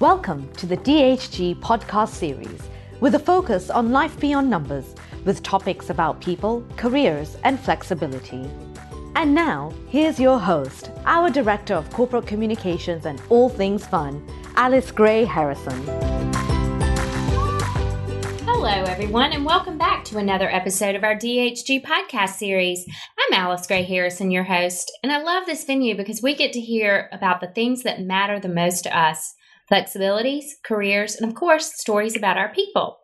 Welcome to the DHG podcast series with a focus on life beyond numbers with topics about people, careers, and flexibility. And now, here's your host, our Director of Corporate Communications and All Things Fun, Alice Gray Harrison. Hello, everyone, and welcome back to another episode of our DHG podcast series. I'm Alice Gray Harrison, your host, and I love this venue because we get to hear about the things that matter the most to us flexibilities, careers, and of course, stories about our people.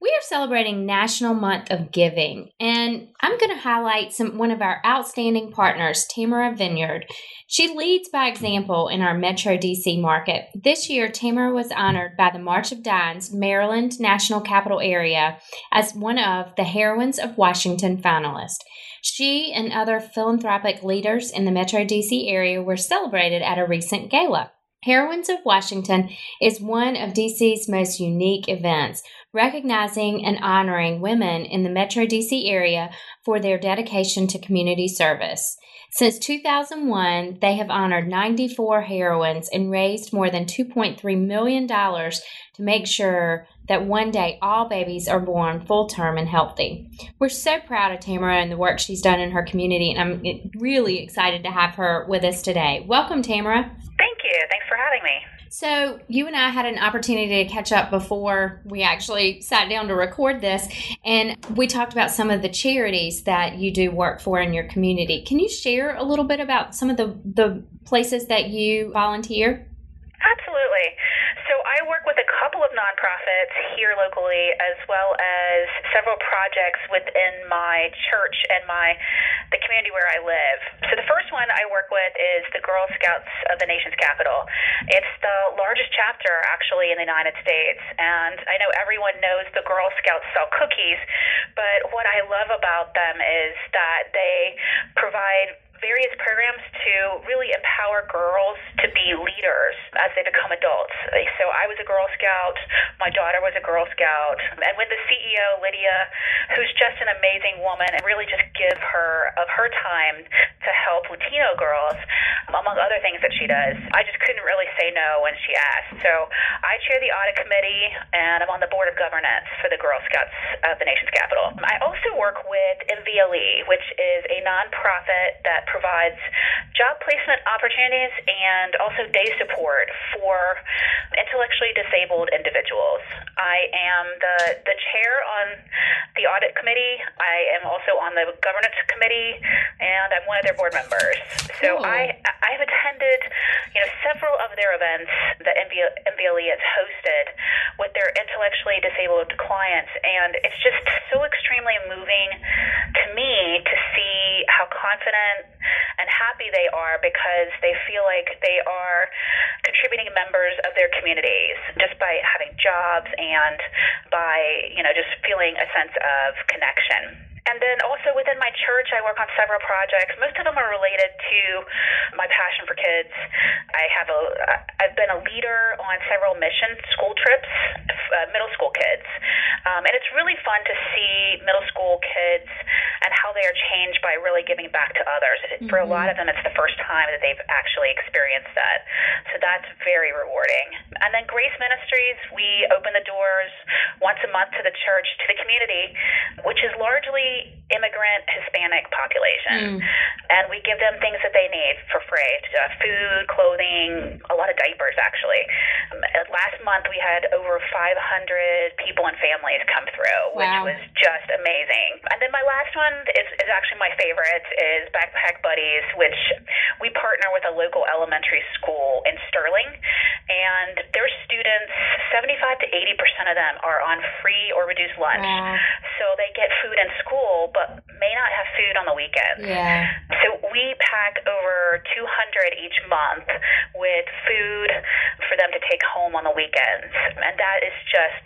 We are celebrating National Month of Giving, and I'm going to highlight some one of our outstanding partners, Tamara Vineyard. She leads by example in our Metro DC market. This year, Tamara was honored by the March of Dimes Maryland National Capital Area as one of the Heroines of Washington finalists. She and other philanthropic leaders in the Metro DC area were celebrated at a recent gala. Heroines of Washington is one of DC's most unique events, recognizing and honoring women in the Metro DC area for their dedication to community service. Since 2001, they have honored 94 heroines and raised more than $2.3 million to make sure that one day all babies are born full term and healthy. We're so proud of Tamara and the work she's done in her community, and I'm really excited to have her with us today. Welcome, Tamara. You. Thanks for having me. So, you and I had an opportunity to catch up before we actually sat down to record this, and we talked about some of the charities that you do work for in your community. Can you share a little bit about some of the, the places that you volunteer? Absolutely. So I work with a couple of nonprofits here locally, as well as several projects within my church and my the community where I live. So the first one I work with is the Girl Scouts of the nation's capital. It's the largest chapter actually in the United States, and I know everyone knows the Girl Scouts sell cookies, but what I love about them is that they provide various programs to really empower girls be leaders as they become adults. So I was a Girl Scout, my daughter was a Girl Scout, and with the CEO Lydia, who's just an amazing woman, and really just give her of her time to help Latino girls, among other things that she does. I just couldn't really say no when she asked. So I chair the audit committee, and I'm on the board of governance for the Girl Scouts of the nation's capital. I also work with MVLE, which is a nonprofit that provides job placement opportunities and also day support for intellectually disabled individuals. I am the, the chair on the audit committee. I am also on the governance committee, and I'm one of their board members. So I I've attended you know several of their events that MVLE has hosted with their intellectually disabled clients, and it's just so extremely moving to me to see how confident happy they are because they feel like they are contributing members of their communities just by having jobs and by, you know, just feeling a sense of connection. And then also within my church, I work on several projects. Most of them are related to my passion for kids. I have a, I've been a leader on several mission school trips, uh, middle school kids, um, and it's really fun to see middle school kids they are changed by really giving back to others. Mm-hmm. For a lot of them, it's the first time that they've actually experienced that, so that's very rewarding. And then Grace Ministries, we open the doors once a month to the church, to the community, which is largely immigrant Hispanic population. Mm. And we give them things that they need for free uh, food, clothing, a lot of diapers, actually. Um, last month, we had over 500 people and families come through, which wow. was just amazing. And then my last one is, is actually my favorite is Backpack Buddies, which we partner with a local elementary school in Sterling. And their students, 75 to 80% of them are on free or reduced lunch. Wow. So they get food in school school, but may not have food on the weekends. Yeah. So we pack over 200 each month with food for them to take home on the weekends, and that is just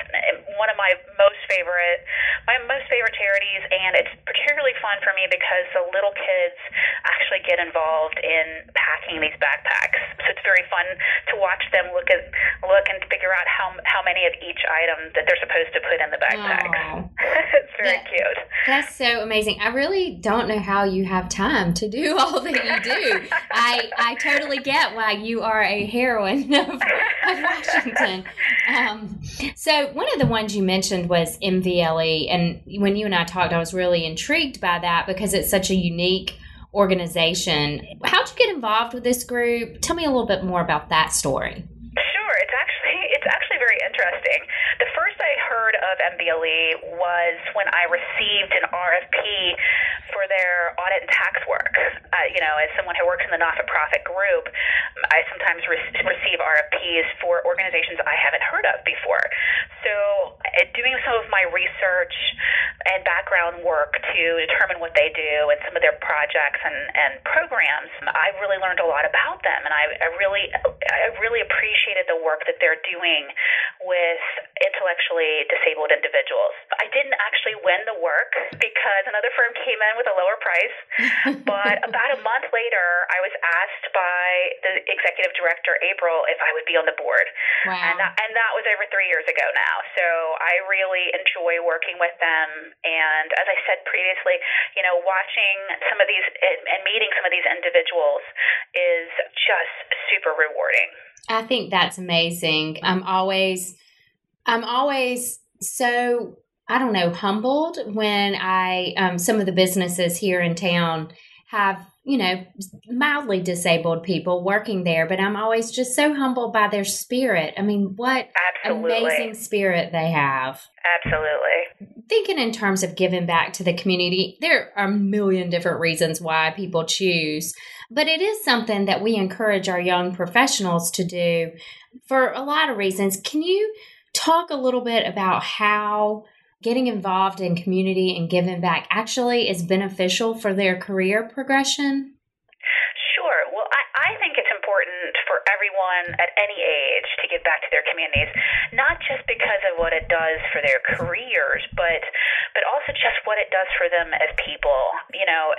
one of my most favorite, my most favorite charities, and it's particularly fun for me because the little kids actually get involved in packing these backpacks. So it's very fun to watch them look at look and figure out how how many of each item that they're supposed to put in the backpacks. it's very that, cute. That's so amazing. I really don't know how you have time to do all that you do. I I totally get why you are a heroine of, of Washington. Um, so one of the ones you mentioned was MVLE, and when you and I talked, I was really intrigued by that because it's such a unique organization. How'd you get involved with this group? Tell me a little bit more about that story. Sure, it's actually it's actually very interesting. The first I heard of MVLE was when I received an RFP for their audit and tax work. Uh, you know, as someone who works in the not-for-profit group, I sometimes re- receive RFPs for organizations I haven't heard of before. So, uh, doing some of my research and background work to determine what they do and some of their projects and, and programs, I really learned a lot about them, and I, I really, I really appreciated the work that they're doing with intellectually disabled individuals. I didn't actually win the work because another firm came in with a lower price. but about a month later, I was asked by the executive director, April, if I would be on the board. Wow. And, that, and that was over three years ago now. So I really enjoy working with them. And as I said previously, you know, watching some of these and meeting some of these individuals is just super rewarding. I think that's amazing. I'm always I'm always so I don't know humbled when I um, some of the businesses here in town have you know mildly disabled people working there, but I'm always just so humbled by their spirit. I mean, what Absolutely. amazing spirit they have. Absolutely. Thinking in terms of giving back to the community, there are a million different reasons why people choose, but it is something that we encourage our young professionals to do for a lot of reasons. Can you talk a little bit about how getting involved in community and giving back actually is beneficial for their career progression? Sure. Well, I, I think it's important for everyone at any age to give back to their communities, not just because of what it does for their careers, but but also just what it does for them as people. You know,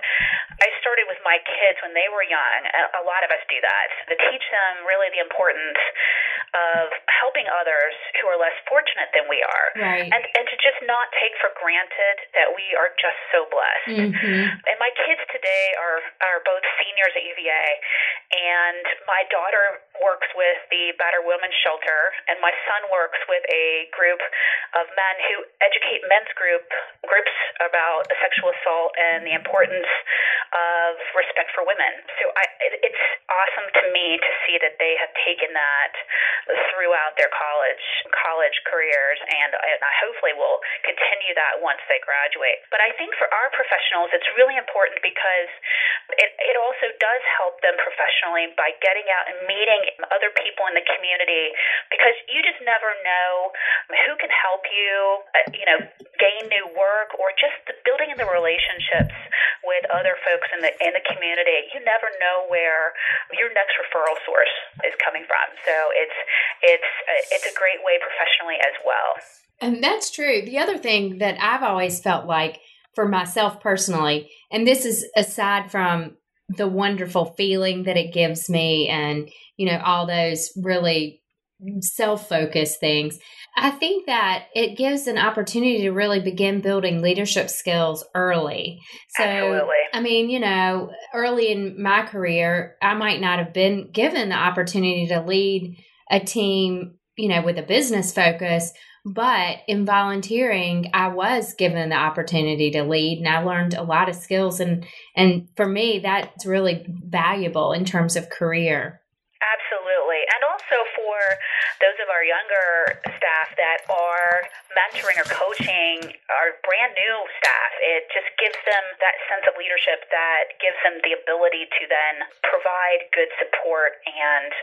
I started with my kids when they were young. A lot of us do that to teach them really the importance of helping others who are less fortunate than we are. Right. And, and to just not take for granted that we are just so blessed. Mm-hmm. And my kids today are, are both seniors at UVA, and my daughter works with the Battered Women's Shelter, and my son works with a group of men who educate men's group groups about sexual assault and the importance of respect for women. So I, it's awesome to me to see that they have taken that throughout their college college careers, and, I hopefully will continue that once they graduate. But I think for our professionals, it's really important because it, it also does help them professionally by getting out and meeting other people in the community because you just never know who can help you, uh, you know, gain new work or just building in the relationships with other folks in the in the community. You never know where your next referral source is coming from. So it's it's uh, it's a great way professionally as well. And that's true. The other thing that I've always felt like for myself personally, and this is aside from the wonderful feeling that it gives me and, you know, all those really self focused things. I think that it gives an opportunity to really begin building leadership skills early. So, Absolutely. I mean, you know, early in my career, I might not have been given the opportunity to lead a team, you know, with a business focus. But in volunteering, I was given the opportunity to lead and I learned a lot of skills. And, and for me, that's really valuable in terms of career. Absolutely. And also for those of our younger staff that are mentoring or coaching our brand new staff, it just gives them that sense of leadership that gives them the ability to then provide good support and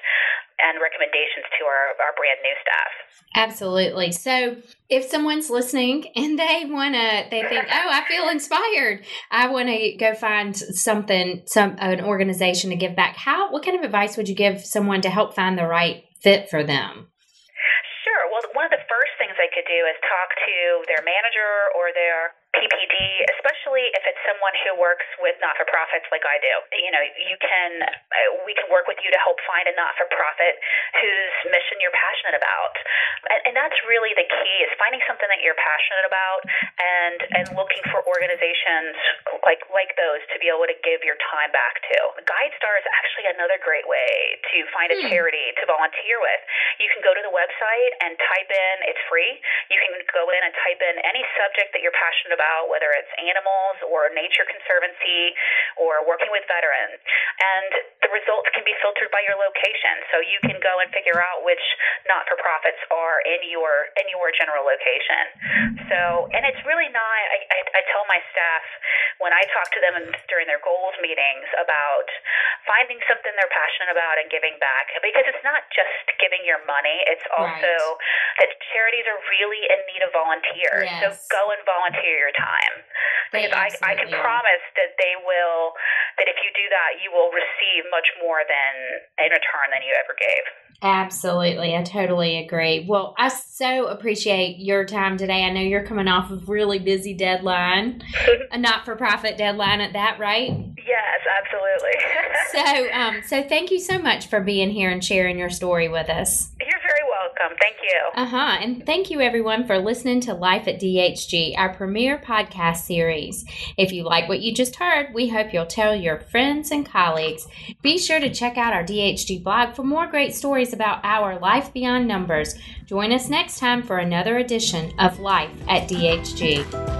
and recommendations to our, our brand new staff. Absolutely. So if someone's listening and they wanna they think, Oh, I feel inspired. I wanna go find something, some an organization to give back. How what kind of advice would you give someone to help find the right fit for them? Sure. Well, one of the first things I could do is talk to to their manager or their PPD, especially if it's someone who works with not-for-profits like I do. You know, you can uh, we can work with you to help find a not-for-profit whose mission you're passionate about, and, and that's really the key: is finding something that you're passionate about and and looking for organizations like like those to be able to give your time back to. GuideStar is actually another great way to find a hmm. charity to volunteer with. You can go to the website and type in; it's free. You can go in and type in any subject that you're passionate about about, whether it's animals or nature conservancy or working with veterans. And the results can be filtered by your location. So you can go and figure out which not for profits are in your in your general location. So and it's really not I, I, I tell my staff when I talk to them during their goals meetings about finding something they're passionate about and giving back because it's not just giving your money, it's also right. that charities are really in need of volunteers. Yes. So go and volunteer time. Because I, I can promise that they will, that if you do that, you will receive much more than in return than you ever gave. Absolutely. I totally agree. Well, I so appreciate your time today. I know you're coming off of really busy deadline, a not for profit deadline at that, right? Yes, absolutely. so, um, so thank you so much for being here and sharing your story with us. Welcome. Thank you. Uh huh. And thank you, everyone, for listening to Life at DHG, our premier podcast series. If you like what you just heard, we hope you'll tell your friends and colleagues. Be sure to check out our DHG blog for more great stories about our life beyond numbers. Join us next time for another edition of Life at DHG.